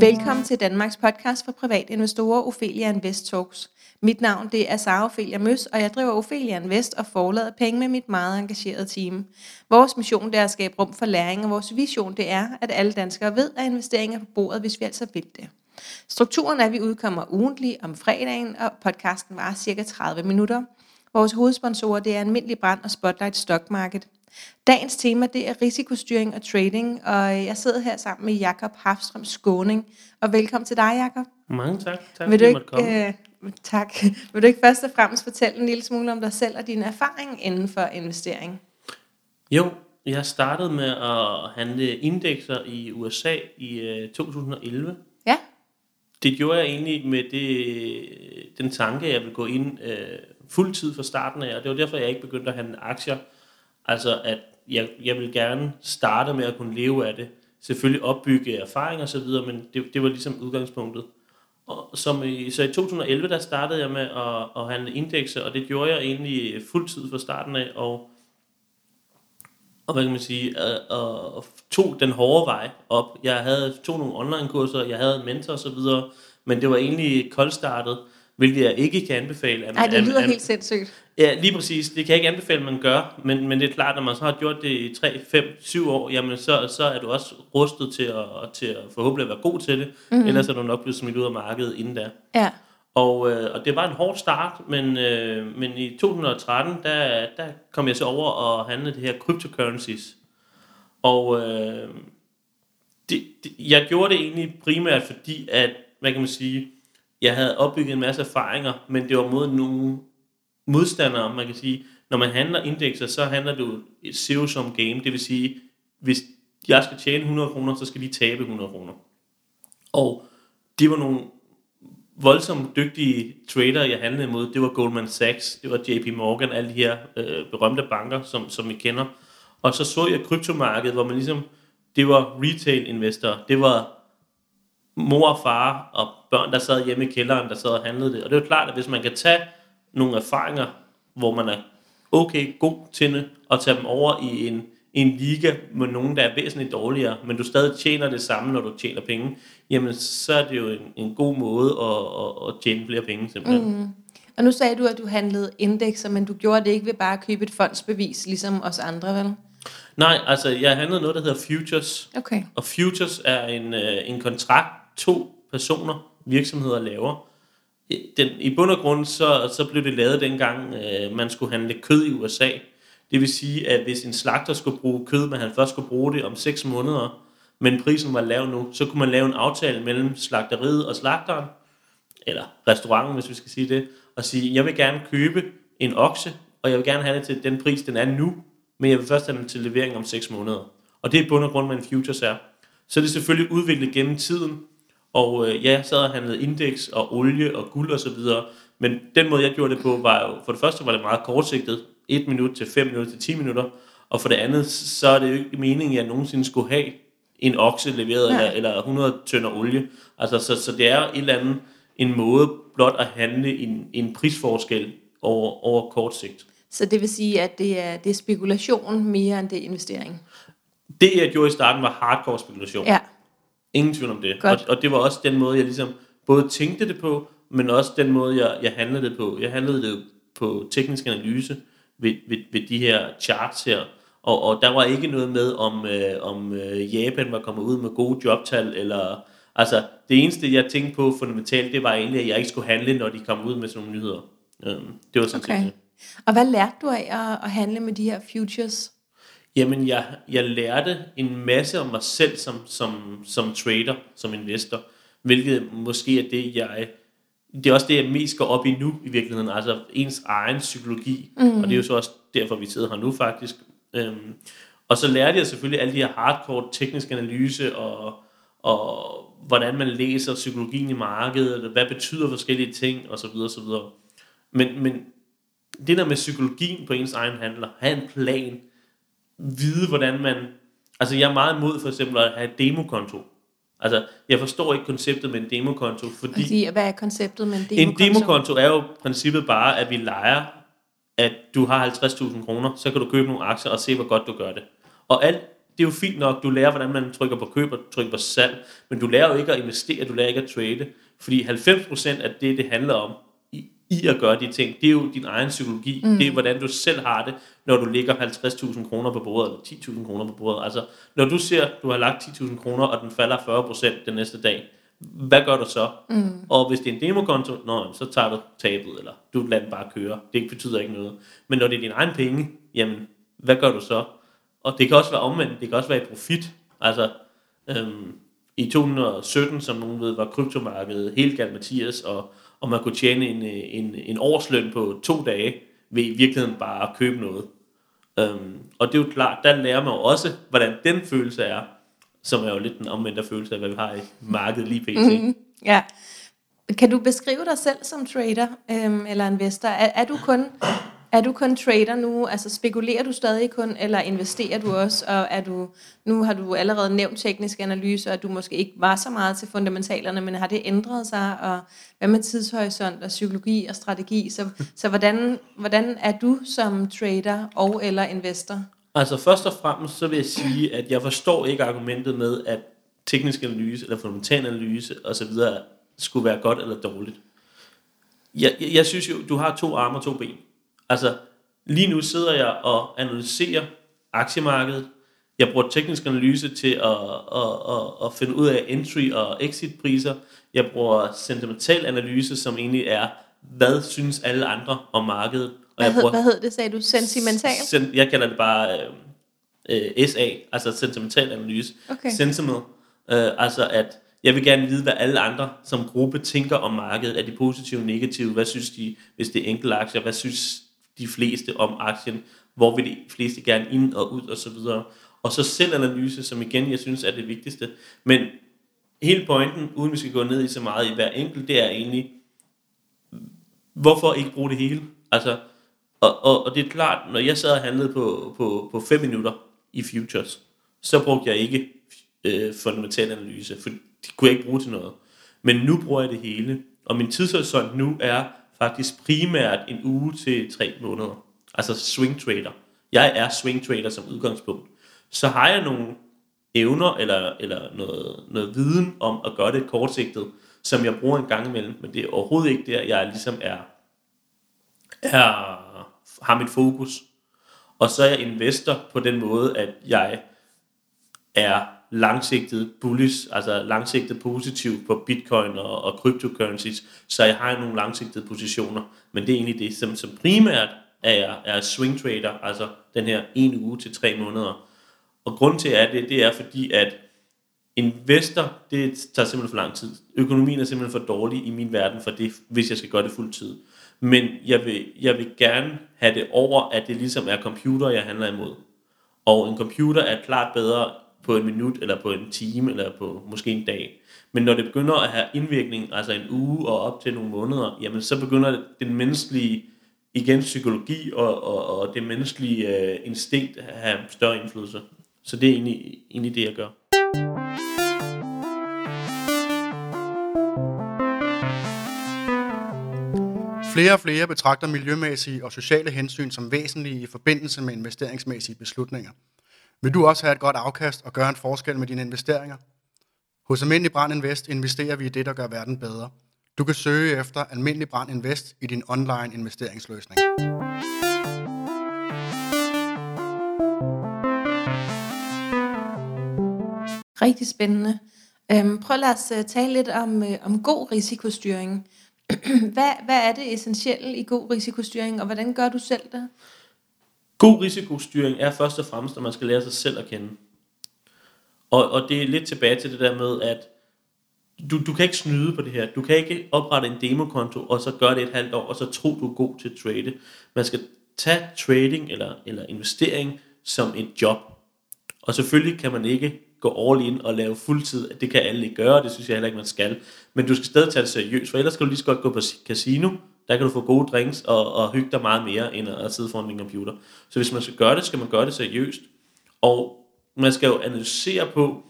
Velkommen til Danmarks podcast for private investorer, Ophelia Invest Talks. Mit navn det er Sara Ophelia Møs, og jeg driver Ophelia Invest og forlader penge med mit meget engagerede team. Vores mission det er at skabe rum for læring, og vores vision det er, at alle danskere ved, at investeringer er på bordet, hvis vi altså vil det. Strukturen er, at vi udkommer ugentlig om fredagen, og podcasten varer cirka 30 minutter. Vores hovedsponsorer det er Almindelig Brand og Spotlight Stock Market. Dagens tema det er risikostyring og trading, og jeg sidder her sammen med Jakob Hafstrøm Skåning. Og velkommen til dig, Jakob. Mange tak. Tak Vil du ikke, komme. øh, tak. Vil du ikke først og fremmest fortælle en lille smule om dig selv og din erfaring inden for investering? Jo, jeg startede med at handle indekser i USA i øh, 2011. Ja, Det gjorde jeg egentlig med det, den tanke, at jeg ville gå ind øh, fuldtid fra starten af, og det var derfor, jeg ikke begyndte at handle aktier. Altså, at jeg, jeg vil gerne starte med at kunne leve af det. Selvfølgelig opbygge erfaring og så videre, men det, det var ligesom udgangspunktet. Og som i, så i 2011, der startede jeg med at, at handle indekser, og det gjorde jeg egentlig fuldtid fra starten af, og og hvad kan man sige, at, og, og tog den hårde vej op. Jeg havde tog nogle online-kurser, jeg havde en mentor og så videre, men det var egentlig koldstartet, hvilket jeg ikke kan anbefale. At, Ej, det lyder at- helt sindssygt. Ja, lige præcis. Det kan jeg ikke anbefale, at man gør, men, men det er klart, når man så har gjort det i 3, 5, 7 år, jamen så, så er du også rustet til at, til at forhåbentlig at være god til det, mm-hmm. ellers er du nok blevet smidt ud af markedet inden da. Ja, Og, øh, og det var en hård start, men, øh, men i 2013, der, der kom jeg så over og handlede det her cryptocurrencies. Og øh, det, det, jeg gjorde det egentlig primært fordi, at, hvad kan man sige, jeg havde opbygget en masse erfaringer, men det var mod nogle modstandere, man kan sige. Når man handler indekser, så handler det jo et zero-sum game, det vil sige, hvis jeg skal tjene 100 kroner, så skal de tabe 100 kroner. Og det var nogle voldsomt dygtige trader, jeg handlede imod, det var Goldman Sachs, det var JP Morgan, alle de her øh, berømte banker, som, som vi kender. Og så så jeg kryptomarkedet, hvor man ligesom, det var retail investorer, det var mor og far og børn, der sad hjemme i kælderen, der sad og handlede det. Og det er jo klart, at hvis man kan tage nogle erfaringer, hvor man er okay god til det, og tage dem over i en, en liga med nogen, der er væsentligt dårligere, men du stadig tjener det samme, når du tjener penge, jamen så er det jo en, en god måde at, at, at tjene flere penge simpelthen. Mm. og nu sagde du, at du handlede indekser, men du gjorde det ikke ved bare at købe et fondsbevis, ligesom os andre, vel? Nej, altså jeg handlede noget, der hedder futures, Okay. Og futures er en, øh, en kontrakt, to personer, virksomheder laver. Den, I bund og grund, så, så blev det lavet dengang, øh, man skulle handle kød i USA. Det vil sige, at hvis en slagter skulle bruge kød, men han først skulle bruge det om 6 måneder, men prisen var lav nu, så kunne man lave en aftale mellem slagteriet og slagteren, eller restauranten, hvis vi skal sige det, og sige, jeg vil gerne købe en okse, og jeg vil gerne have det til den pris, den er nu, men jeg vil først have den til levering om 6 måneder. Og det er bund og grund, hvad en futures er. Så er det selvfølgelig udviklet gennem tiden, og øh, ja, jeg sad og handlede indeks og olie og guld og så videre, men den måde, jeg gjorde det på, var jo, for det første var det meget kortsigtet, 1 minut til 5 minutter til 10 minutter, og for det andet, så er det jo ikke meningen, at jeg nogensinde skulle have en okse leveret, Nej. eller, eller 100 tønder olie. Altså, så, så det er et eller andet, en måde blot at handle en, en prisforskel over, over kort sigt. Så det vil sige, at det er, det er spekulation mere end det er investering. Det, jeg gjorde i starten, var hardcore spekulation. Ja, Ingen tvivl om det. Og, Godt. og det var også den måde, jeg ligesom både tænkte det på, men også den måde, jeg, jeg handlede det på. Jeg handlede det på teknisk analyse ved, ved, ved de her charts her. Og, og der var ikke noget med, om, øh, om øh, Japan var kommet ud med gode jobtal, eller... Altså, det eneste, jeg tænkte på fundamentalt, det var egentlig, at jeg ikke skulle handle, når de kom ud med sådan nogle nyheder. Øhm, det var sådan okay. set. Og hvad lærte du af at, at handle med de her futures? Jamen, jeg, jeg lærte en masse om mig selv som, som, som trader, som investor, hvilket måske er det, jeg... Det er også det, jeg mest går op i nu i virkeligheden, altså ens egen psykologi, mm. og det er jo så også derfor, vi sidder her nu faktisk. Øhm, og så lærte jeg selvfølgelig alle de her hardcore tekniske analyse, og, og hvordan man læser psykologien i markedet, eller hvad betyder forskellige ting, og så videre, og så videre. Men, men det der med psykologien på ens egen handler, have en plan, vide, hvordan man... Altså, jeg er meget imod for eksempel at have demokonto. Altså, jeg forstår ikke konceptet med en demokonto, fordi Fordi, hvad er konceptet med en en demokonto? demokonto er jo princippet bare, at vi leger, at du har 50.000 kroner, så kan du købe nogle aktier og se, hvor godt du gør det. Og alt det er jo fint nok, du lærer, hvordan man trykker på køb og trykker på salg, men du lærer jo ikke at investere, du lærer ikke at trade, fordi 90% af det, det handler om, i, at gøre de ting, det er jo din egen psykologi, mm. det er hvordan du selv har det, når du ligger 50.000 kroner på bordet, eller 10.000 kroner på bordet, altså når du ser, du har lagt 10.000 kroner, og den falder 40% den næste dag, hvad gør du så? Mm. Og hvis det er en demokonto, nå, så tager du tabet, eller du lader den bare køre. Det betyder ikke noget. Men når det er din egen penge, jamen, hvad gør du så? Og det kan også være omvendt, det kan også være i profit. Altså, øhm, i 2017, som nogen ved, var kryptomarkedet helt galt Mathias, og, og man kunne tjene en, øh, en, en årsløn på to dage, ved i virkeligheden bare at købe noget. Øhm, og det er jo klart, der lærer man jo også, hvordan den følelse er, som er jo lidt den omvendte følelse af, hvad vi har i markedet lige pt. Mm, ja. Kan du beskrive dig selv som trader øhm, eller investor? Er, er du kun er du kun trader nu? Altså spekulerer du stadig kun, eller investerer du også? Og er du, nu har du allerede nævnt teknisk analyse, at du måske ikke var så meget til fundamentalerne, men har det ændret sig? Og hvad med tidshorisont og psykologi og strategi? Så, så hvordan, hvordan er du som trader og eller investor? Altså først og fremmest så vil jeg sige, at jeg forstår ikke argumentet med, at teknisk analyse eller fundamental analyse osv. skulle være godt eller dårligt. Jeg, jeg, jeg synes jo, du har to arme og to ben. Altså, lige nu sidder jeg og analyserer aktiemarkedet. Jeg bruger teknisk analyse til at, at, at, at finde ud af entry- og exit-priser. Jeg bruger sentimental analyse, som egentlig er, hvad synes alle andre om markedet. Og hvad, jeg bruger, hvad hed det, sagde du? Sentimental? Sen, jeg kalder det bare øh, øh, SA, altså sentimental analyse. Okay. Sentiment, øh, altså at jeg vil gerne vide, hvad alle andre som gruppe tænker om markedet. Er de positive, negative? Hvad synes de, hvis det er enkelte aktier? Hvad synes de fleste om aktien, hvor vil de fleste gerne ind og ud og så videre. Og så selvanalyse, som igen jeg synes er det vigtigste. Men hele pointen, uden vi skal gå ned i så meget i hver enkelt, det er egentlig, hvorfor ikke bruge det hele? Altså, og, og, og det er klart, når jeg sad og handlede på, på, på 5 minutter i futures, så brugte jeg ikke øh, fundamental analyse, for det kunne jeg ikke bruge til noget. Men nu bruger jeg det hele, og min tidshorisont nu er faktisk primært en uge til tre måneder. Altså swing trader. Jeg er swing trader som udgangspunkt. Så har jeg nogle evner eller, eller noget, noget viden om at gøre det kortsigtet, som jeg bruger en gang imellem, men det er overhovedet ikke der, jeg ligesom er, er har mit fokus. Og så er jeg investor på den måde, at jeg er langsigtet bullish, altså langsigtet positiv på bitcoin og, og cryptocurrencies, så jeg har nogle langsigtede positioner, men det er egentlig det, som, som primært er, er swing trader, altså den her en uge til tre måneder. Og grund til at det, det er fordi, at investor, det tager simpelthen for lang tid. Økonomien er simpelthen for dårlig i min verden for det, hvis jeg skal gøre det fuld tid. Men jeg vil, jeg vil gerne have det over, at det ligesom er computer, jeg handler imod. Og en computer er klart bedre på en minut, eller på en time, eller på måske en dag. Men når det begynder at have indvirkning, altså en uge og op til nogle måneder, jamen så begynder den menneskelige, igen psykologi og, og, og det menneskelige øh, instinkt at have større indflydelse. Så det er egentlig, egentlig det, jeg gør. Flere og flere betragter miljømæssige og sociale hensyn som væsentlige i forbindelse med investeringsmæssige beslutninger. Vil du også have et godt afkast og gøre en forskel med dine investeringer? Hos Almindelig Brand Invest investerer vi i det, der gør verden bedre. Du kan søge efter Almindelig Brand Invest i din online investeringsløsning. Rigtig spændende. Øhm, prøv lad os øh, tale lidt om, øh, om god risikostyring. hvad, hvad er det essentielle i god risikostyring, og hvordan gør du selv det? God risikostyring er først og fremmest, at man skal lære sig selv at kende. Og, og det er lidt tilbage til det der med, at du, du kan ikke snyde på det her. Du kan ikke oprette en demokonto, og så gøre det et halvt år, og så tro, du er god til at trade. Man skal tage trading eller, eller investering som et job. Og selvfølgelig kan man ikke gå all in og lave fuldtid. Det kan alle ikke gøre, det synes jeg heller ikke, man skal. Men du skal stadig tage det seriøst, for ellers skal du lige så godt gå på casino, der kan du få gode drinks og, og hygge dig meget mere, end at sidde foran din computer. Så hvis man skal gøre det, skal man gøre det seriøst. Og man skal jo analysere på,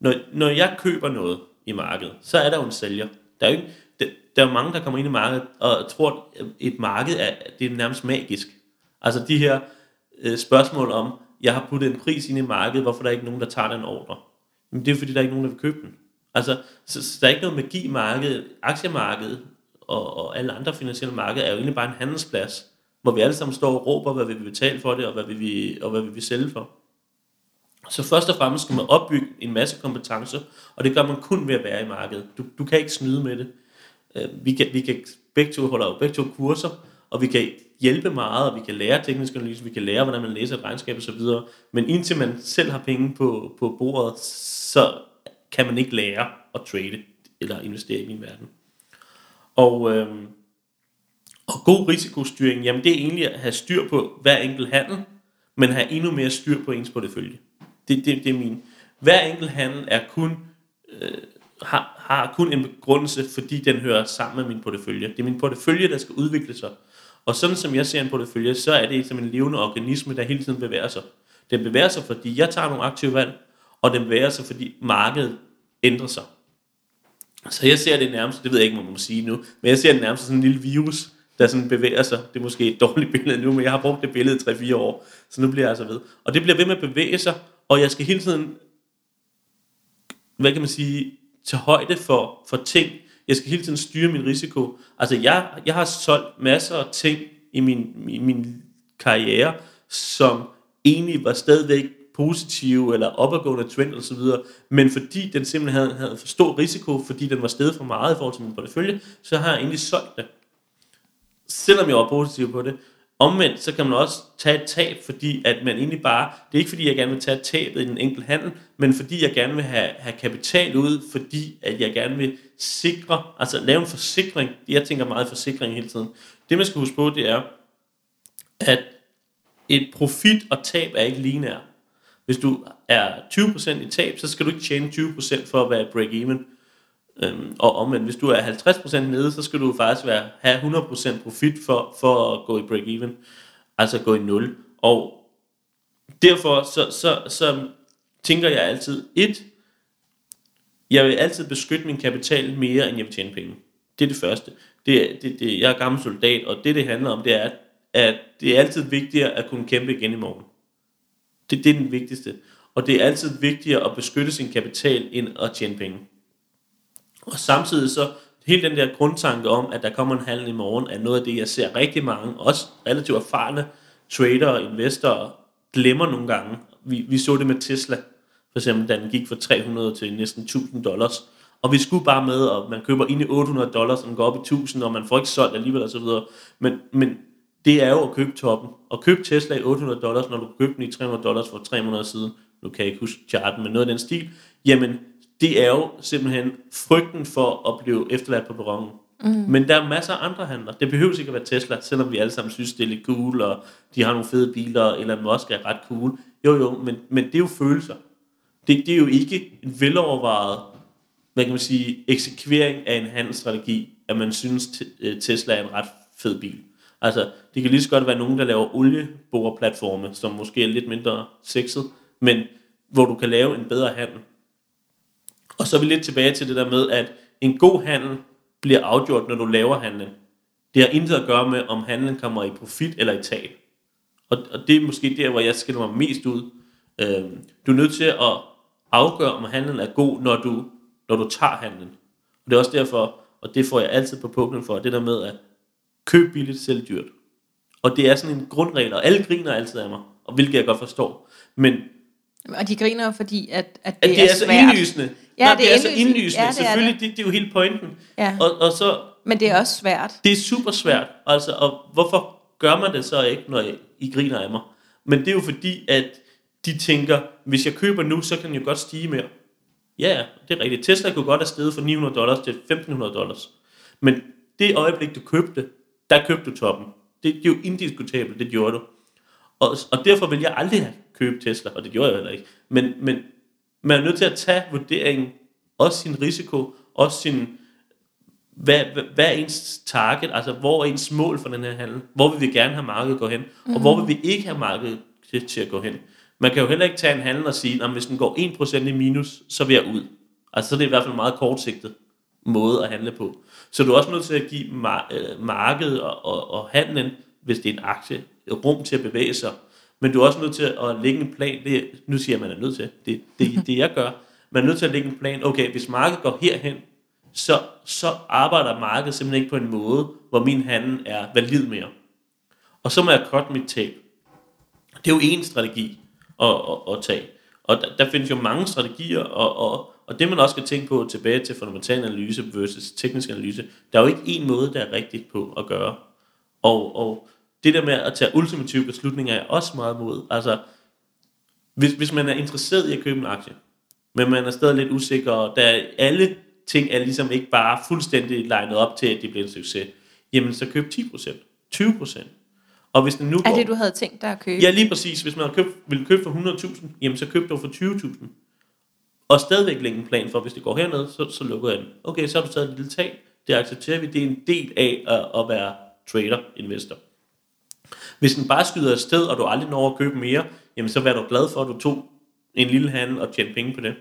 når, når jeg køber noget i markedet, så er der jo en sælger. Der er jo ikke, der, der er mange, der kommer ind i markedet og tror, at et marked er, det er nærmest magisk. Altså de her øh, spørgsmål om, jeg har puttet en pris ind i markedet, hvorfor der er ikke nogen, der tager den ordre? Men det er fordi, der er ikke nogen, der vil købe den. Altså, så, så der er ikke noget magi i markedet. Aktiemarkedet og, og alle andre finansielle markeder er jo egentlig bare en handelsplads, hvor vi alle sammen står og råber, hvad vi vil betale for det, og hvad vi vil, og hvad vi vil sælge for. Så først og fremmest skal man opbygge en masse kompetencer, og det gør man kun ved at være i markedet. Du, du kan ikke snyde med det. Øh, vi kan, vi kan begge to holde begge to kurser, og vi kan hjælpe meget, og vi kan lære teknisk analyse, vi kan lære, hvordan man læser et regnskab osv., men indtil man selv har penge på, på bordet, så kan man ikke lære at trade eller investere i min verden. Og, øh, og god risikostyring, jamen det er egentlig at have styr på hver enkelt handel, men have endnu mere styr på ens portefølje. Det, det, det er min. Hver enkelt handel er kun, øh, har, har kun en begrundelse, fordi den hører sammen med min portefølje. Det er min portefølje, der skal udvikle sig. Og sådan som jeg ser en portefølje, så er det som en levende organisme, der hele tiden bevæger sig. Den bevæger sig, fordi jeg tager nogle aktive valg, og den bevæger sig, fordi markedet ændrer sig. Så jeg ser det nærmest, det ved jeg ikke, om man må sige nu, men jeg ser det nærmest sådan en lille virus, der sådan bevæger sig. Det er måske et dårligt billede nu, men jeg har brugt det billede i 3-4 år, så nu bliver jeg altså ved. Og det bliver ved med at bevæge sig, og jeg skal hele tiden, hvad kan man sige, tage højde for, for ting. Jeg skal hele tiden styre min risiko. Altså jeg, jeg har solgt masser af ting i min, i min karriere, som egentlig var stadigvæk positive eller opadgående trend osv., men fordi den simpelthen havde, havde for stor risiko, fordi den var steget for meget i forhold til min portefølje, så har jeg egentlig solgt det. Selvom jeg var positiv på det. Omvendt, så kan man også tage et tab, fordi at man egentlig bare, det er ikke fordi, jeg gerne vil tage tabet i en enkelt handel, men fordi jeg gerne vil have, have kapital ud, fordi at jeg gerne vil sikre, altså lave en forsikring. Jeg tænker meget forsikring hele tiden. Det man skal huske på, det er, at et profit og tab er ikke lineært. Hvis du er 20% i tab, så skal du ikke tjene 20% for at være break-even. Øhm, og omvendt, hvis du er 50% nede, så skal du faktisk være, have 100% profit for, for at gå i break-even. Altså gå i 0. Og derfor så, så, så tænker jeg altid, et, jeg vil altid beskytte min kapital mere, end jeg vil tjene penge. Det er det første. Det, det, det, jeg er gammel soldat, og det det handler om, det er, at det er altid vigtigere at kunne kæmpe igen i morgen. Det, det er den vigtigste. Og det er altid vigtigere at beskytte sin kapital, end at tjene penge. Og samtidig så, hele den der grundtanke om, at der kommer en handel i morgen, er noget af det, jeg ser rigtig mange, også relativt erfarne trader og investorer, glemmer nogle gange. Vi, vi så det med Tesla, for eksempel, da den gik fra 300 til næsten 1000 dollars. Og vi skulle bare med, og man køber ind i 800 dollars, og den går op i 1000, og man får ikke solgt alligevel osv. Men, men det er jo at købe toppen. Og købe Tesla i 800 dollars, når du købte den i 300 dollars for 3 måneder siden, nu kan jeg ikke huske charten, men noget af den stil, jamen det er jo simpelthen frygten for at blive efterladt på perronen. Mm. Men der er masser af andre handler. Det behøver ikke at være Tesla, selvom vi alle sammen synes, det er lidt cool, og de har nogle fede biler, eller Musk er ret cool. Jo jo, men, men det er jo følelser. Det, det er jo ikke en velovervejet, hvad kan man sige, eksekvering af en handelsstrategi, at man synes, øh, Tesla er en ret fed bil. Altså, det kan lige så godt være nogen, der laver olieboreplatforme, som måske er lidt mindre sexet, men hvor du kan lave en bedre handel. Og så er vi lidt tilbage til det der med, at en god handel bliver afgjort, når du laver handlen. Det har intet at gøre med, om handlen kommer i profit eller i tab. Og, og det er måske der, hvor jeg skiller mig mest ud. Øh, du er nødt til at afgøre, om handlen er god, når du, når du tager handlen. Og det er også derfor, og det får jeg altid på puklen for, det der med at køb billigt, sælg dyrt. Og det er sådan en grundregel, og alle griner altid af mig, og hvilket jeg godt forstår. Men og de griner jo fordi, at, at det, at det er, er så svært. indlysende. Ja, Nej, det, det er, er så indlysende. Ja, det Selvfølgelig, er det. Det, det er jo hele pointen. Ja. Og, og så, Men det er også svært. Det er super svært. Altså, og hvorfor gør man det så ikke, når I, I griner af mig? Men det er jo fordi, at de tænker, hvis jeg køber nu, så kan den jo godt stige mere. Ja, det er rigtigt. Tesla kunne godt have steget fra 900 dollars til 1500 dollars. Men det øjeblik, du købte, der købte du toppen. Det, det er jo indiskutabelt, det gjorde du. Og, og derfor vil jeg aldrig have købt Tesla, og det gjorde jeg heller ikke. Men, men man er nødt til at tage vurderingen, også sin risiko, også sin, hvad, hvad, hvad er ens target, altså hvor er ens mål for den her handel? Hvor vil vi gerne have markedet gå hen? Mm-hmm. Og hvor vil vi ikke have markedet til, til at gå hen? Man kan jo heller ikke tage en handel og sige, at hvis den går 1% i minus, så vil jeg ud. Altså så er det i hvert fald meget kortsigtet måde at handle på. Så du er også nødt til at give øh, markedet og, og, og handlen, hvis det er en aktie, rum til at bevæge sig. men du er også nødt til at lægge en plan. Det, nu siger jeg, at man er nødt til. Det det, det, jeg gør. Man er nødt til at lægge en plan. Okay, hvis markedet går herhen, så, så arbejder markedet simpelthen ikke på en måde, hvor min handel er valid mere. Og så må jeg cut mit tab. Det er jo en strategi at, at, at tage. Og der, der findes jo mange strategier, og, og, og det man også skal tænke på tilbage til fundamental analyse versus teknisk analyse, der er jo ikke en måde, der er rigtigt på at gøre. Og, og det der med at tage ultimative beslutninger er også meget mod. Altså, hvis, hvis man er interesseret i at købe en aktie, men man er stadig lidt usikker, og der er alle ting er ligesom ikke bare fuldstændig legnet op til, at det bliver en succes, jamen så køb 10%, 20%. Og hvis den nu Er går, det, du havde tænkt dig at købe? Ja, lige præcis. Hvis man købt, ville købe for 100.000, jamen så køb dog for 20.000. Og stadigvæk lægge en plan for, hvis det går herned, så, så lukker jeg den. Okay, så har du taget et lille tab. Det accepterer vi. Det er en del af at, at være trader, investor. Hvis den bare skyder afsted, og du aldrig når at købe mere, jamen så vær du glad for, at du tog en lille handel og tjente penge på det.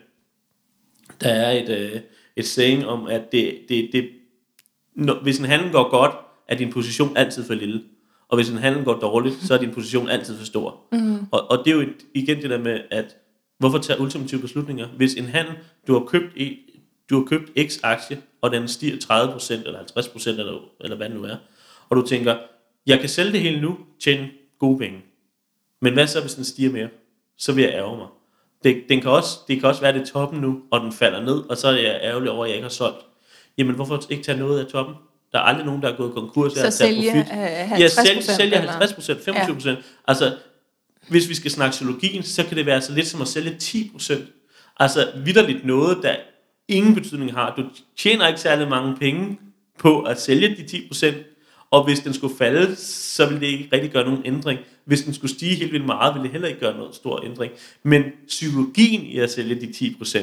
Der er et, øh, et saying om, at det, det, det, når, hvis en handel går godt, er din position altid for lille. Og hvis en handel går dårligt, så er din position altid for stor. Mm. Og, og det er jo et, igen det der med, at hvorfor tage ultimative beslutninger? Hvis en handel, du har købt, i, du har købt X aktie, og den stiger 30% eller 50% eller, eller hvad det nu er, og du tænker, jeg kan sælge det hele nu, tjene gode penge. Men hvad så, hvis den stiger mere? Så vil jeg ærge mig. Det, den kan også, det kan også være, det toppen nu, og den falder ned, og så er jeg ærgerlig over, at jeg ikke har solgt. Jamen, hvorfor ikke tage noget af toppen? Der er aldrig nogen, der er gået konkurs. Så sælge øh, 50 Ja, sælge, sælge eller- 50 procent, 25 procent. Ja. Altså, hvis vi skal snakke psykologien, så kan det være så lidt som at sælge 10%. Altså, vidderligt noget, der ingen betydning har. Du tjener ikke særlig mange penge på at sælge de 10%, og hvis den skulle falde, så ville det ikke rigtig gøre nogen ændring. Hvis den skulle stige helt vildt meget, ville det heller ikke gøre noget stor ændring. Men psykologien i at sælge de 10%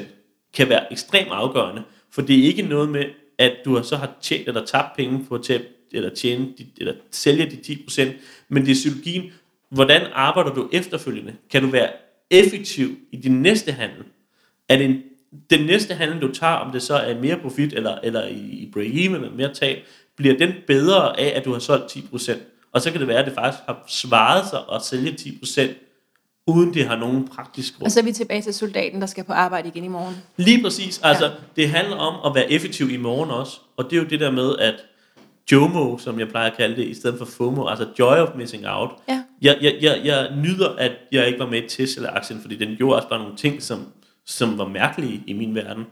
kan være ekstremt afgørende, for det er ikke noget med, at du så har tjent eller tabt penge på at tjene, eller, tjene eller sælge de 10%, men det er psykologien, hvordan arbejder du efterfølgende? Kan du være effektiv i din næste handel? Er det en, den næste handel, du tager, om det så er mere profit eller, eller i, i break-even eller mere tab, bliver den bedre af, at du har solgt 10%? Og så kan det være, at det faktisk har svaret sig at sælge 10%, uden det har nogen praktisk grund. Og så er vi tilbage til soldaten, der skal på arbejde igen i morgen. Lige præcis. Altså, ja. det handler om at være effektiv i morgen også. Og det er jo det der med, at JOMO, som jeg plejer at kalde det, i stedet for FOMO, altså Joy of Missing Out. Ja. Jeg, jeg, jeg, jeg nyder, at jeg ikke var med i Tesla-aktien, fordi den gjorde også bare nogle ting, som, som var mærkelige i min verden.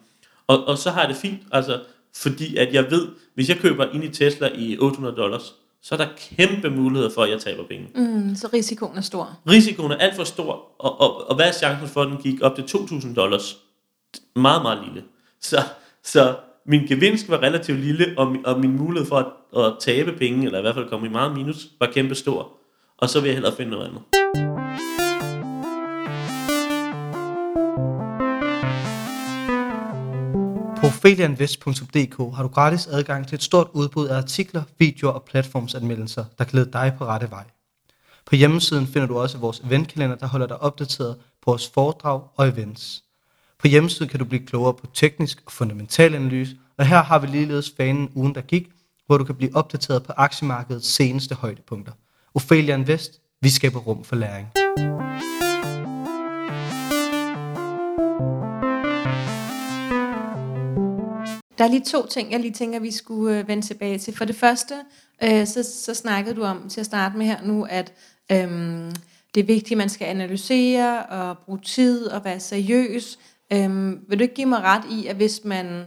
Og, og så har jeg det fint, altså, fordi at jeg ved, hvis jeg køber ind i Tesla i 800 dollars, så er der kæmpe muligheder for, at jeg taber penge. Mm, så risikoen er stor. Risikoen er alt for stor, og, og, og hvad er chancen for, at den gik op til 2.000 dollars? Meget, meget lille. Så, så min gevinst var relativt lille, og, og min mulighed for at, at tabe penge, eller i hvert fald komme i meget minus, var kæmpe stor. Og så vil jeg hellere finde noget andet. På opheliainvest.dk har du gratis adgang til et stort udbud af artikler, videoer og platformsanmeldelser, der glæder dig på rette vej. På hjemmesiden finder du også vores eventkalender, der holder dig opdateret på vores foredrag og events. På hjemmesiden kan du blive klogere på teknisk og fundamental analyse, og her har vi ligeledes fanen ugen, der gik, hvor du kan blive opdateret på aktiemarkedets seneste højdepunkter. Ophelia Invest, vi skaber rum for læring. Der er lige to ting, jeg lige tænker, vi skulle øh, vende tilbage til. For det første, øh, så, så snakkede du om til at starte med her nu, at øhm, det er vigtigt, at man skal analysere og bruge tid og være seriøs. Øhm, vil du ikke give mig ret i, at hvis man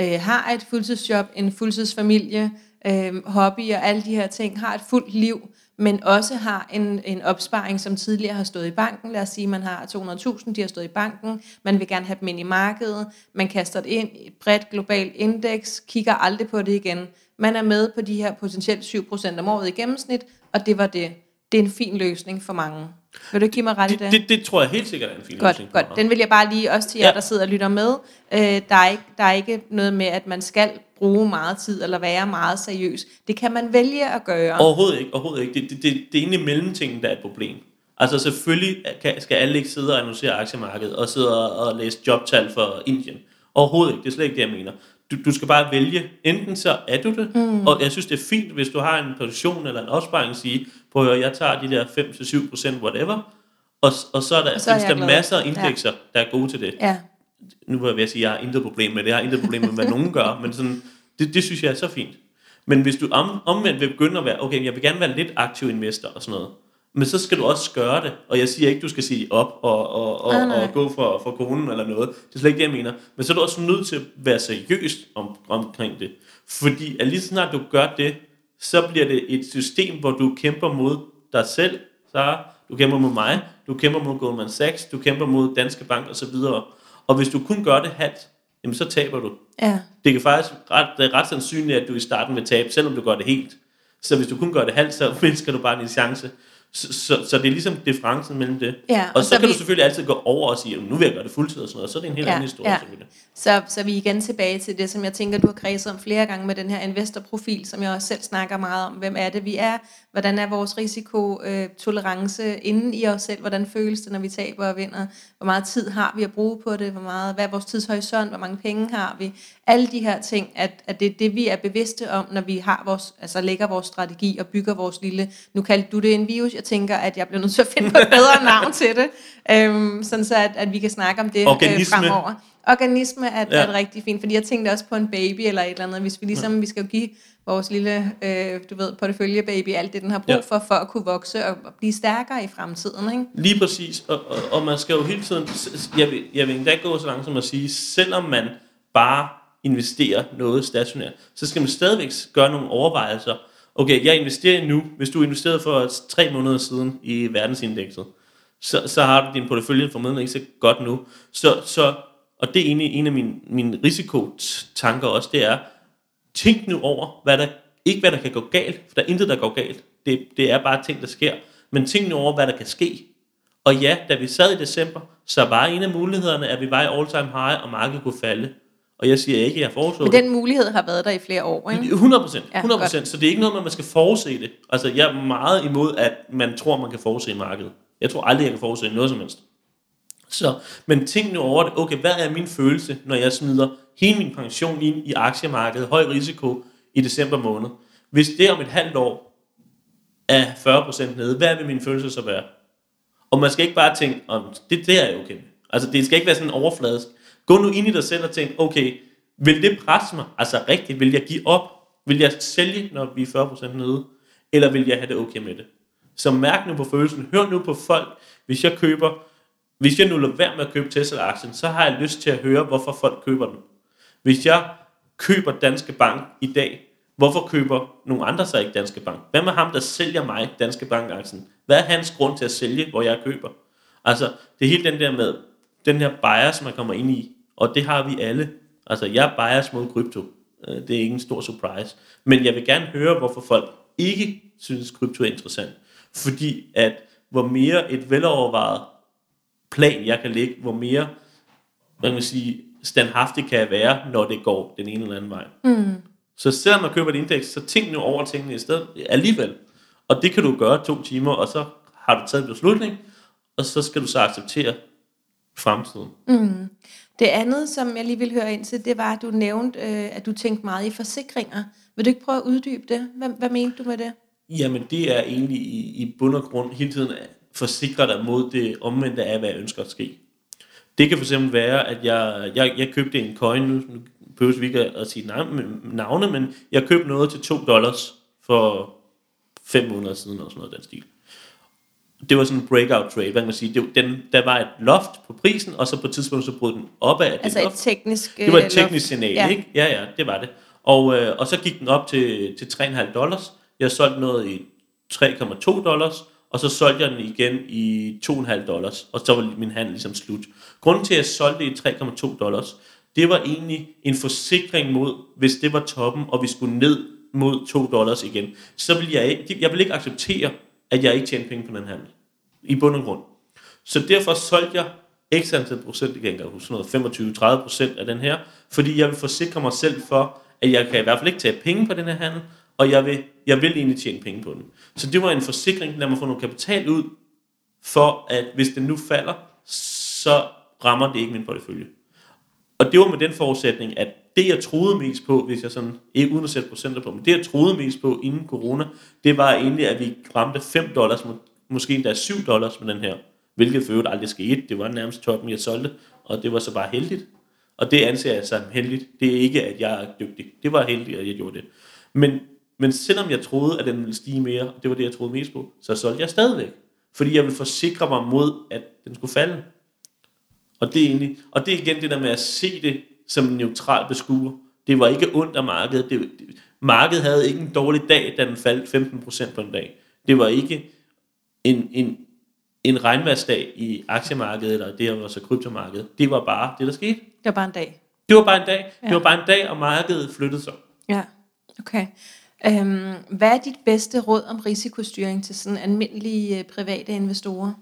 øh, har et fuldtidsjob, en fuldtidsfamilie, øh, hobby og alle de her ting, har et fuldt liv, men også har en, en opsparing, som tidligere har stået i banken. Lad os sige, man har 200.000, de har stået i banken. Man vil gerne have dem ind i markedet. Man kaster det ind i et bredt globalt indeks, kigger aldrig på det igen. Man er med på de her potentielt 7% om året i gennemsnit, og det var det. Det er en fin løsning for mange. Vil du ikke give mig ret i Det, det, det tror jeg helt sikkert er en fin Godt, løsning godt. Den vil jeg bare lige også til jer, Ja. der sidder og lytter med. Øh, der, er ikke, der er ikke noget med, at man skal bruge meget tid eller være meget seriøs. Det kan man vælge at gøre. Overhovedet ikke, overhovedet ikke. Det, det, det, det er egentlig mellemtingen, der er et problem. Altså selvfølgelig kan, skal alle ikke sidde og analysere aktiemarkedet og sidde og, og læse jobtal for Indien. Overhovedet ikke, det er slet ikke det, jeg mener. Du, du skal bare vælge, enten så er du det, mm. og jeg synes, det er fint, hvis du har en position eller en opsparing, sige, prøv at høre, jeg tager de der 5-7% whatever, Og, og så er der, Og så er der glad. masser af indekser, der er gode til det. Ja. nu vil jeg at sige, at jeg har intet problem med det, jeg har intet problem med, hvad nogen gør, men sådan, det, det synes jeg er så fint. Men hvis du om, omvendt vil begynde at være, okay, jeg vil gerne være lidt aktiv investor og sådan noget, men så skal du også gøre det, og jeg siger ikke, du skal sige op og, og, og, Nej, nej. og gå for, for konen eller noget, det er slet ikke det, jeg mener, men så er du også nødt til at være seriøs om, omkring det, fordi at lige så snart du gør det, så bliver det et system, hvor du kæmper mod dig selv, så du kæmper mod mig, du kæmper mod Goldman Sachs, du kæmper mod Danske Bank og så videre. Og hvis du kun gør det halvt, jamen så taber du. Ja. Det kan faktisk ret, det er ret sandsynligt, at du i starten vil tabe, selvom du gør det helt. Så hvis du kun gør det halvt, så mindsker du bare din chance. Så, så, så det er ligesom differencen mellem det. Ja, og, og så, så kan vi- du selvfølgelig altid gå over og sige, "Jamen, nu vil jeg gøre det fuldtid og sådan noget. Så er det en helt Ja, anden historie ja. selvfølgelig. Så, så vi er igen tilbage til det, som jeg tænker, du har kredset om flere gange med den her investorprofil, som jeg også selv snakker meget om. Hvem er det, vi er? Hvordan er vores risikotolerance inden i os selv? Hvordan føles det, når vi taber og vinder? Hvor meget tid har vi at bruge på det? Hvor meget, hvad er vores tidshorisont? Hvor mange penge har vi? Alle de her ting, at, at det er det, vi er bevidste om, når vi har vores, altså lægger vores strategi og bygger vores lille... Nu kaldte du det en virus. Jeg tænker, at jeg bliver nødt til at finde på et bedre navn til det, øhm, sådan så at, at vi kan snakke om det øh, Organisme. fremover. Organisme er, ja. Ja. er rigtig fint, fordi jeg tænkte også på en baby eller et eller andet. Hvis vi ligesom, vi skal jo give vores lille, øh, du ved, porteføljebaby alt det, den har brug Ja. ja. for, for at kunne vokse og, og blive stærkere i fremtiden, ikke? Lige præcis, og, og, og man skal jo hele tiden, jeg vil, jeg vil endda gå så langt som at sige, selvom man bare investerer noget stationært, så skal man stadigvæk gøre nogle overvejelser. Okay, jeg investerer nu, hvis du investerede for tre måneder siden i verdensindekset, så, så har du din portefølje formentlig ikke så godt nu. Så, så, og det er egentlig en af mine, mine risikotanker også, det er, tænk nu over, hvad der, ikke hvad der kan gå galt, for der er intet, der går galt. Det, det er bare ting, der sker. Men tænk nu over, hvad der kan ske. Og ja, da vi sad i december, så var en af mulighederne, at vi var i all-time high, og markedet kunne falde. Og jeg siger ikke, at jeg foreslår Men det. den mulighed har været der i flere år, ikke? 100 procent. Ja, 100 procent. så det er ikke noget, man skal forudse det. Altså, jeg er meget imod, at man tror, man kan forudse markedet. Jeg tror aldrig, jeg kan forudse noget som helst. Så, men tænk nu over det. Okay, hvad er min følelse, når jeg smider hele min pension ind i aktiemarkedet, høj risiko, i december måned? Hvis det om et halvt år er 40% nede, hvad vil min følelse så være? Og man skal ikke bare tænke, om det, det er okay. Altså, det skal ikke være sådan overfladisk. Gå nu ind i dig selv og tænk, okay, vil det presse mig? Altså rigtigt, vil jeg give op? Vil jeg sælge, når vi er 40% nede? Eller vil jeg have det okay med det? Så mærk nu på følelsen. Hør nu på folk. Hvis jeg køber, hvis jeg nu lader være med at købe Tesla-aktien, så har jeg lyst til at høre, hvorfor folk køber den. Hvis jeg køber Danske Bank i dag, hvorfor køber nogle andre så ikke Danske Bank? Hvem er ham, der sælger mig Danske Bank-aktien? Hvad er hans grund til at sælge, hvor jeg køber? Altså, det er hele den der med, den her bias, man kommer ind i, og det har vi alle. Altså, jeg er bias mod krypto. Øh, Det er ikke en stor surprise. Men jeg vil gerne høre, hvorfor folk ikke synes, krypto er interessant. Fordi at, hvor mere et velovervejet plan, jeg kan lægge, hvor mere, hvad kan man sige, standhaftig kan jeg være, når det går den ene eller anden vej. Mm. Så selvom man køber et indeks, så tænk nu over tingene i stedet alligevel. Og det kan du gøre to timer, og så har du taget en beslutning, og så skal du så acceptere fremtiden. Det andet, som jeg lige vil høre ind til, det var, at du nævnte, øh, at du tænkte meget i forsikringer. Vil du ikke prøve at uddybe det? Hvad, hvad mente du med det? Jamen det er egentlig i, i bund og grund hele tiden at forsikre dig mod det omvendte af, hvad jeg ønsker at ske. Det kan fx være, at jeg, jeg, jeg købte en coin, nu, nu behøver vi ikke at sige navne, men jeg købte noget til 2 dollars for 5 måneder siden, eller sådan noget den stil. Det var sådan en breakout trade, hvad kan man sige. Det, den, der var et loft på prisen, og så på et tidspunkt så brød den opad af det Altså loft. et teknisk... Det var øh, et teknisk loft. signal, Ja. ikke? Ja, ja, det var det. Og, øh, og så gik den op til, til 3,5 dollars. Jeg solgte noget i 3,2 dollars, og så solgte jeg den igen i 2,5 dollars, og så var min handel ligesom slut. Grunden til, at jeg solgte i 3,2 dollars, det var egentlig en forsikring mod, hvis det var toppen, og vi skulle ned mod 2 dollars igen, så vil jeg ikke, jeg vil ikke acceptere, at jeg ikke tjener penge på den handel. I bund og grund. Så derfor solgte jeg x antal procent, det kan jeg huske, noget 25-30 procent af den her, fordi jeg vil forsikre mig selv for, at jeg kan i hvert fald ikke tage penge på den her handel, og jeg vil, jeg vil egentlig tjene penge på den. Så det var en forsikring, lad mig få noget kapital ud, for at hvis den nu falder, så rammer det ikke min portefølje. Og det var med den forudsætning, at det jeg troede mest på, hvis jeg sådan, ikke uden at sætte procenter på, men det jeg troede mest på inden corona, det var egentlig, at vi ramte 5 dollars, må- måske endda 7 dollars med den her. Hvilket for øvrigt aldrig skete. Det var nærmest toppen, jeg solgte, og det var så bare heldigt. Og det anser jeg som heldigt. Det er ikke, at jeg er dygtig. Det var heldigt, at jeg gjorde det. Men, men selvom jeg troede, at den ville stige mere, og det var det, jeg troede mest på, så solgte jeg stadigvæk. Fordi jeg ville forsikre mig mod, at den skulle falde. Og det er, egentlig, og det er igen det der med at se det som neutral beskuer. Det var ikke ondt af markedet. Det, det, markedet havde ikke en dårlig dag, da den faldt 15% på en dag. Det var ikke en, en, en regnværsdag i aktiemarkedet, eller det var så kryptomarkedet. Det var bare det, der skete. Det var bare en dag. Det var bare en dag. Ja. Det var bare en dag, og markedet flyttede sig. Ja, okay. Øhm, hvad er dit bedste råd om risikostyring til sådan almindelige øh, private investorer?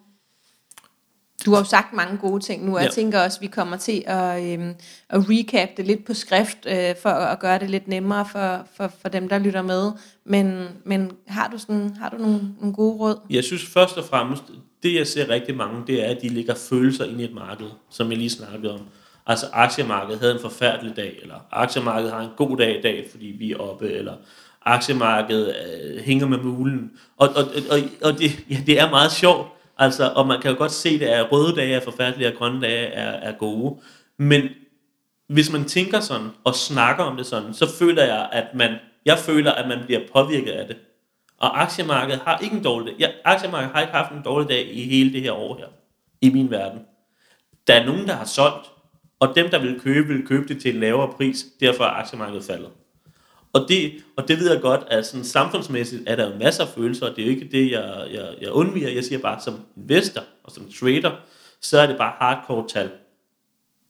Du har jo sagt mange gode ting nu, og jeg Ja. tænker også, at vi kommer til at, øhm, at recap det lidt på skrift, øh, for at gøre det lidt nemmere for, for, for dem, der lytter med. Men, men har du, sådan, har du nogle, nogle gode råd? Jeg synes først og fremmest, det jeg ser rigtig mange, det er, at de lægger følelser ind i et marked, som jeg lige snakkede om. Altså aktiemarkedet havde en forfærdelig dag, eller aktiemarkedet har en god dag i dag, fordi vi er oppe, eller aktiemarkedet øh, hænger med mulen. Og, og, og, og det, ja, det er meget sjovt, altså, og man kan jo godt se, det er røde dage er forfærdelige, og grønne dage er, er gode. Men hvis man tænker sådan, og snakker om det sådan, så føler jeg, at man, jeg føler, at man bliver påvirket af det. Og aktiemarkedet har ikke en dårlig dag. Ja, aktiemarkedet har ikke haft en dårlig dag i hele det her år her, i min verden. Der er nogen, der har solgt, og dem, der vil købe, vil købe det til en lavere pris, derfor er aktiemarkedet faldet. Og det, og det ved jeg godt, at sådan samfundsmæssigt er der jo masser af følelser, og det er jo ikke det, jeg, jeg, jeg undviger. Jeg siger bare, som investor og som trader, så er det bare hardcore tal.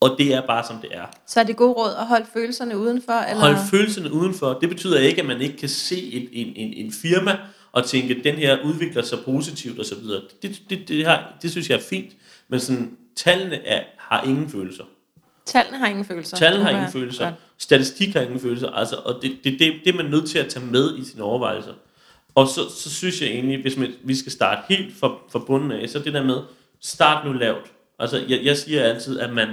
Og det er bare, som det er. Så er det god råd at holde følelserne udenfor? Eller? Hold følelserne udenfor. Det betyder ikke, at man ikke kan se et, en, en, en firma og tænke, at den her udvikler sig positivt og så videre. Det, det, det, har, det synes jeg er fint. Men sådan, tallene er, har ingen følelser. Tallene har ingen følelser. Tallene har ingen følelser. godt. Statistik har ingen følelser. Altså, og det, det, det, det er man nødt til at tage med i sine overvejelser. Og så, så synes jeg egentlig, hvis man, vi skal starte helt fra, fra bunden af, så det der med, start nu lavt. Altså, jeg, jeg siger altid, at man,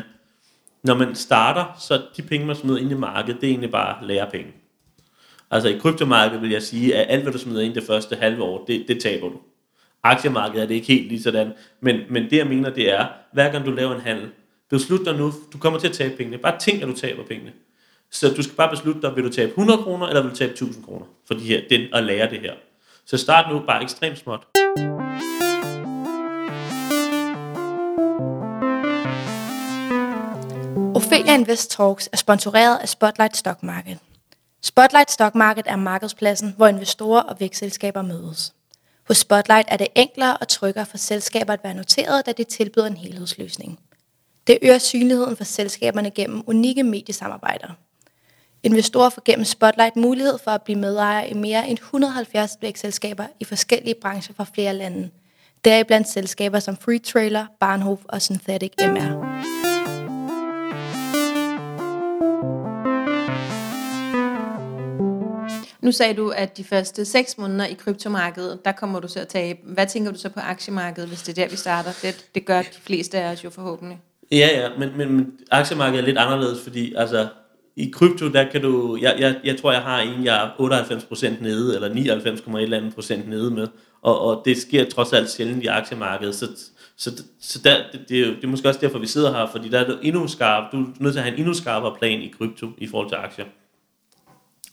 når man starter, så de penge, man smider ind i markedet, det er egentlig bare lærepenge. Altså i kryptomarkedet vil jeg sige, at alt, hvad du smider ind det første halve år, det, det taber du. Aktiemarkedet er det ikke helt lige sådan, men, men det jeg mener, det er, hver gang du laver en handel, beslut dig nu, du kommer til at tabe pengene. Bare tænk, at du taber pengene. Så du skal bare beslutte dig, vil du tabe 100 kroner, eller vil du tabe 1000 kroner, for de her, den, at lære det her. Så start nu bare ekstremt småt. Ophelia Invest Talks er sponsoreret af Spotlight Stock Market. Spotlight Stock Market er markedspladsen, hvor investorer og vækstselskaber mødes. Hos Spotlight er det enklere og tryggere for selskaber at være noteret, da det tilbyder en helhedsløsning. Det øger synligheden for selskaberne gennem unikke mediesamarbejder. Investorer får gennem Spotlight mulighed for at blive medejer i mere end 170 vækstselskaber i forskellige brancher fra flere lande. Deriblandt selskaber som Free Trailer, Barnhof og Synthetic MR. Nu sagde du, at de første 6 måneder i kryptomarkedet, der kommer du til at tabe. Hvad tænker du så på aktiemarkedet, hvis det er der, vi starter? Det, det gør de fleste af os jo forhåbentlig. Ja, ja, men, men, men aktiemarkedet er lidt anderledes, fordi altså, i krypto, der kan du, jeg, jeg, jeg tror, jeg har en, jeg er 98% nede, eller 99,1% nede med, og, og det sker trods alt sjældent i aktiemarkedet, så, så, så der, det, det, er jo, det er måske også derfor, vi sidder her, fordi der er du endnu skarp, du er nødt til at have en endnu skarpere plan i krypto i forhold til aktier.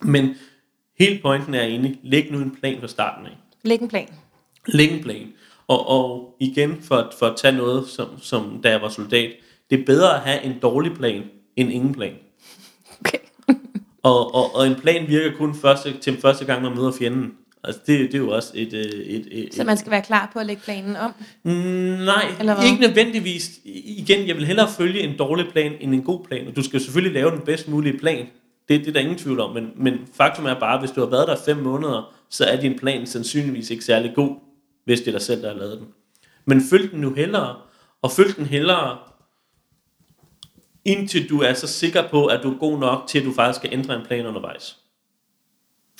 Men hele pointen er egentlig, læg nu en plan fra starten af. Læg en plan. Læg en plan. Og, og igen, for, for at tage noget, som, som da jeg var soldat, det er bedre at have en dårlig plan, end ingen plan. Okay. Og, og, og en plan virker kun første, til første gang, man møder fjenden. Altså, det, det er jo også et... øh, et, et, Så man skal være klar på at lægge planen om. Mm, nej, Eller hvad? ikke nødvendigvis. Igen, jeg vil hellere følge en dårlig plan end en god plan. Og du skal selvfølgelig lave den bedst mulige plan. Det, det er der ingen tvivl om. Men, men faktum er bare, at hvis du har været der fem måneder, så er din plan sandsynligvis ikke særlig god, hvis det er dig selv, der har lavet den. Men følg den nu hellere, og følg den hellere, indtil du er så sikker på, at du er god nok til, at du faktisk kan ændre en plan undervejs.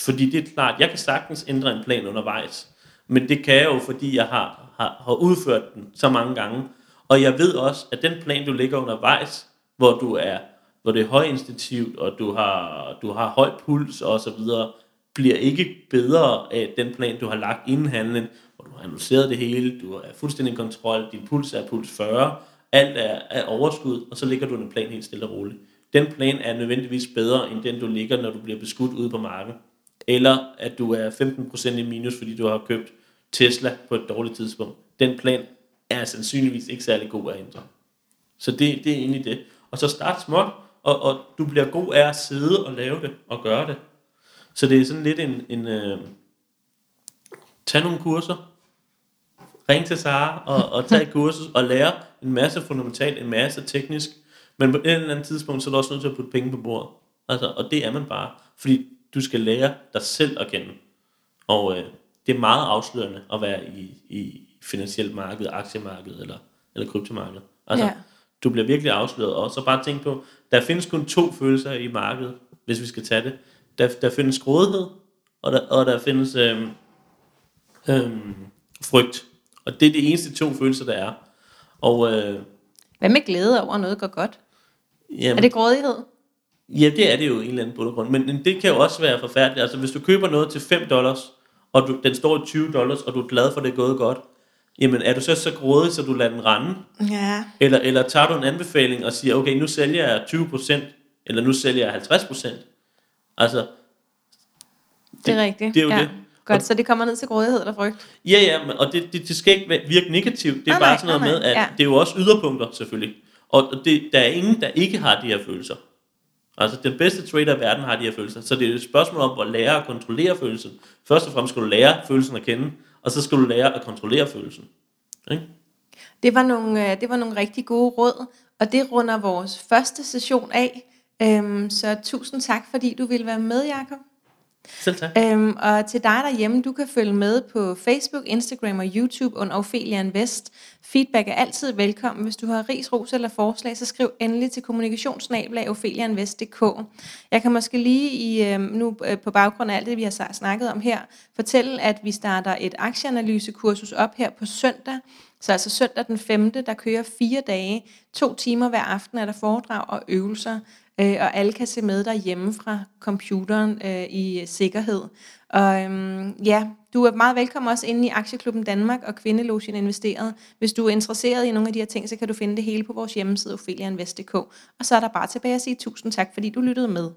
Fordi det er klart, jeg kan sagtens ændre en plan undervejs, men det kan jeg jo, fordi jeg har, har, har udført den så mange gange. Og jeg ved også, at den plan, du ligger undervejs, hvor du er, hvor det er højinstinktivt, og du har, du har høj puls og så videre, bliver ikke bedre af den plan, du har lagt inden handlen, hvor du har analyseret det hele, du er fuldstændig i kontrol, din puls er puls 40, alt er, er overskud, og så ligger du en plan helt stille og roligt. Den plan er nødvendigvis bedre, end den du ligger, når du bliver beskudt ude på marken. Eller at du er 15% i minus, fordi du har købt Tesla på et dårligt tidspunkt. Den plan er sandsynligvis ikke særlig god at ændre. Så det, det er egentlig det. Og så start småt, og, og du bliver god af at sidde og lave det og gøre det. Så det er sådan lidt en, en øh, tag nogle kurser, ring til Sara og, og tag et kursus og lære en masse fundamentalt, en masse teknisk, men på et eller andet tidspunkt, så er du også nødt til at putte penge på bordet. Altså, og det er man bare, fordi du skal lære dig selv at kende. Og øh, det er meget afslørende at være i, i finansielt marked, aktiemarked eller, eller kryptomarked. Altså, Ja. du bliver virkelig afsløret. Og så bare tænk på, der findes kun to følelser i markedet, hvis vi skal tage det. Der, der findes grådighed, og der, og der findes øhm, øhm, frygt. Og det er de eneste to følelser, der er. Og øh, Hvad med glæde over, at noget går godt? jamen, Er det grådighed? Ja, det er det jo i en eller anden bund og grund. Men men det kan jo også være forfærdeligt. Altså, hvis du køber noget til 5 dollars, og du, den står i 20 dollars, og du er glad for, at det er gået godt, jamen er du så så grådig, så du lader den rende? Ja. Eller, eller tager du en anbefaling og siger, okay, nu sælger jeg 20%, eller nu sælger jeg 50%? Altså, Det er rigtigt. det er jo ja. det. Godt, så det kommer ned til grådighed eller frygt. Ja, ja, men- og det, det, det skal ikke virke negativt. Det er Nej, bare nej, sådan noget nej, med, at Ja. det er jo også yderpunkter, selvfølgelig. Og det, der er ingen, der ikke har de her følelser. Altså, den bedste trader i verden har de her følelser. Så det er et spørgsmål om at lære at kontrollere følelsen. Først og fremmest skal du lære følelsen at kende, og så skal du lære at kontrollere følelsen. Ikke? Det var nogle, øh, det var nogle rigtig gode råd, og det runder vores første session af. Øhm, så tusind tak, fordi du ville være med, Jakob. Selv tak. Øhm, og til dig derhjemme, du kan følge med på Facebook, Instagram og YouTube under Ophelia Invest. Feedback er altid velkommen. Hvis du har ris, ros eller forslag, så skriv endelig til kommunikationsnabelag.opheliainvest.dk. Jeg kan måske lige i, øh, nu øh, på baggrund af alt det, vi har snakket om her, fortælle, at vi starter et aktieanalysekursus op her på søndag. Så altså søndag den 5. der kører fire dage, to timer hver aften er der foredrag og øvelser, øh, og alle kan se med derhjemme fra computeren øh, i sikkerhed. Og øhm, ja, du er meget velkommen også inde i Aktieklubben Danmark og Kvindelogen Investeret. Hvis du er interesseret i nogle af de her ting, så kan du finde det hele på vores hjemmeside, opheliainvest.dk. Og så er der bare tilbage at sige tusind tak, fordi du lyttede med.